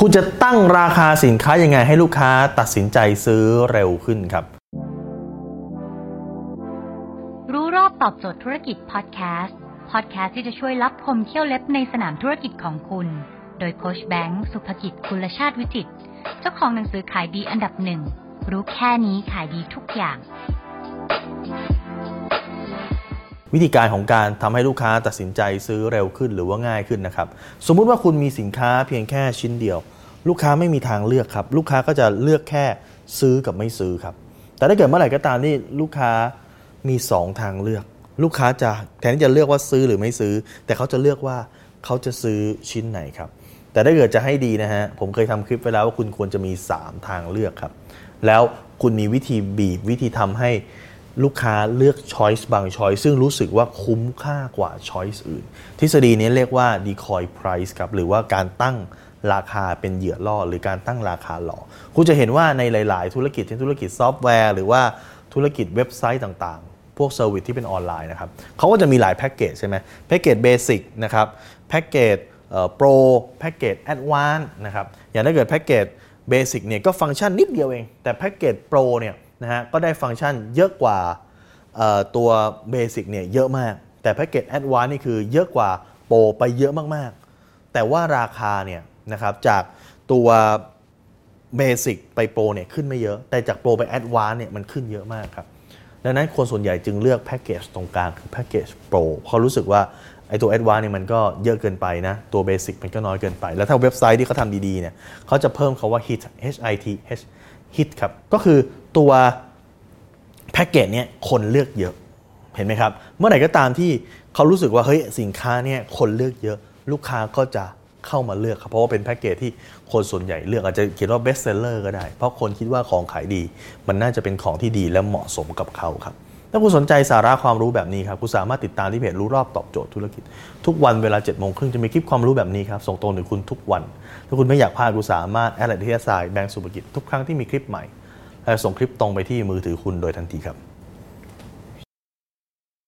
คุณจะตั้งราคาสินค้ายังไงให้ลูกค้าตัดสินใจซื้อเร็วขึ้นครับ รู้รอบตอบโจทย์ธุรกิจพอดแคสต์พอดแคสต์ที่จะช่วยรับพมเที่ยวเล็บในสนามธุรกิจของคุณ โดยโคชแบงค์สุภกิจคุณชาติวิจิตเจ้าของหนังสือขายดีอันดับหนึ่งรู้แค่นี้ขายดีทุกอย่าง วิธีการของการทำให้ลูกค้าตัดสินใจซื้อเร็วขึ้นหรือว่าง่ายขึ้นนะครับ สมมุติว่าคุณมีสินค้าเพียงแค่ชิ้นเดียว ลูกค้าไม่มีทางเลือกครับ ลูกค้าก็จะเลือกแค่ซื้อกับไม่ซื้อครับ แต่ถ้าเกิดเมื่อไหร่ก็ตามที่ลูกค้ามี 2 ทางเลือก ลูกค้าจะแทนที่จะเลือกว่าซื้อหรือไม่ซื้อ แต่เขาจะเลือกว่าเขาจะซื้อชิ้นไหนครับ แต่ถ้าเกิดจะให้ดีนะฮะผมเคยทำคลิปไว้แล้วว่าคุณควรจะมี 3 ทางเลือกครับ แล้วคุณมีวิธีบีบวิธีทำให้ ลูกค้าเลือก choice บาง choice ซึ่งรู้สึกว่าคุ้มค่ากว่า choice อื่น ทฤษฎีนี้เรียกว่า decoy price ครับหรือว่าการตั้งราคาเป็นเหยื่อล่อ หรือการตั้งราคาหลอกคุณจะเห็นว่าในหลาย ๆ ธุรกิจเช่นธุรกิจซอฟต์แวร์ หรือว่าธุรกิจเว็บไซต์ต่างๆ พวก service ที่เป็นออนไลน์นะครับเขาก็จะมีหลายแพ็กเกจใช่ไหมแพ็กเกจ basic นะครับแพ็กเกจ pro แพ็กเกจ advance นะครับอย่างถ้าเกิดแพ็กเกจbasic เนี่ยก็ฟังก์ชันนิดเดียวเอง แต่แพ็กเกจ pro เนี่ย นะฮะก็ได้ฟังก์ชันเยอะกว่าตัว basic เนี่ยเยอะมาก แต่แพ็กเกจ advance นี่คือเยอะกว่า pro ไปเยอะมากๆ แต่ว่าราคาเนี่ยนะครับจากตัว basic ไป pro เนี่ยขึ้นไม่เยอะ แต่จาก pro ไป advance เนี่ยมันขึ้นเยอะมากครับดังนั้นคนส่วนใหญ่จึงเลือกแพ็กเกจตรงกลางคือแพ็กเกจ pro เขารู้สึกว่า ไอ้ตัว advance เนี่ยมันก็เยอะเกินไปนะ ตัว basic มันก็น้อยเกินไป แล้วถ้าเว็บไซต์ที่เขาทำดีๆเนี่ยเขาจะเพิ่มคาว่า hit h i t h hit ครับ ก็คือตัวแพ็กเกจเนี่ยคนเลือกเยอะ เห็นไหมครับ เมื่อไหร่ก็ตามที่เขารู้สึกว่าเฮ้ยสินค้าเนี่ยคนเลือกเยอะ ลูกค้าก็จะเข้ามาเลือกครับ เพราะว่าเป็นแพ็กเกจที่คนส่วนใหญ่เลือกอาจจะเขียนว่า best seller ก็ได้ เพราะคนคิดว่าของขายดี มันน่าจะเป็นของที่ดีและเหมาะสมกับเขาครับ ถ้าคุณสนใจสาระความรู้แบบนี้ครับคุณสามารถติดตามที่เพจรู้รอบตอบโจทย์ธุรกิจ ทุกวันเวลาเจ็ดโมงครึ่งจะมีคลิปความรู้แบบนี้ครับส่งตรงถึงคุณทุกวัน ถ้าคุณไม่อยากพลาดคุณสามารถ add LINE ที่ at sign แบงก์สุภกิจทุกครั้งที่มีคลิปใหม่และส่งคลิปตรงไปที่มือถือคุณโดยทันทีครับ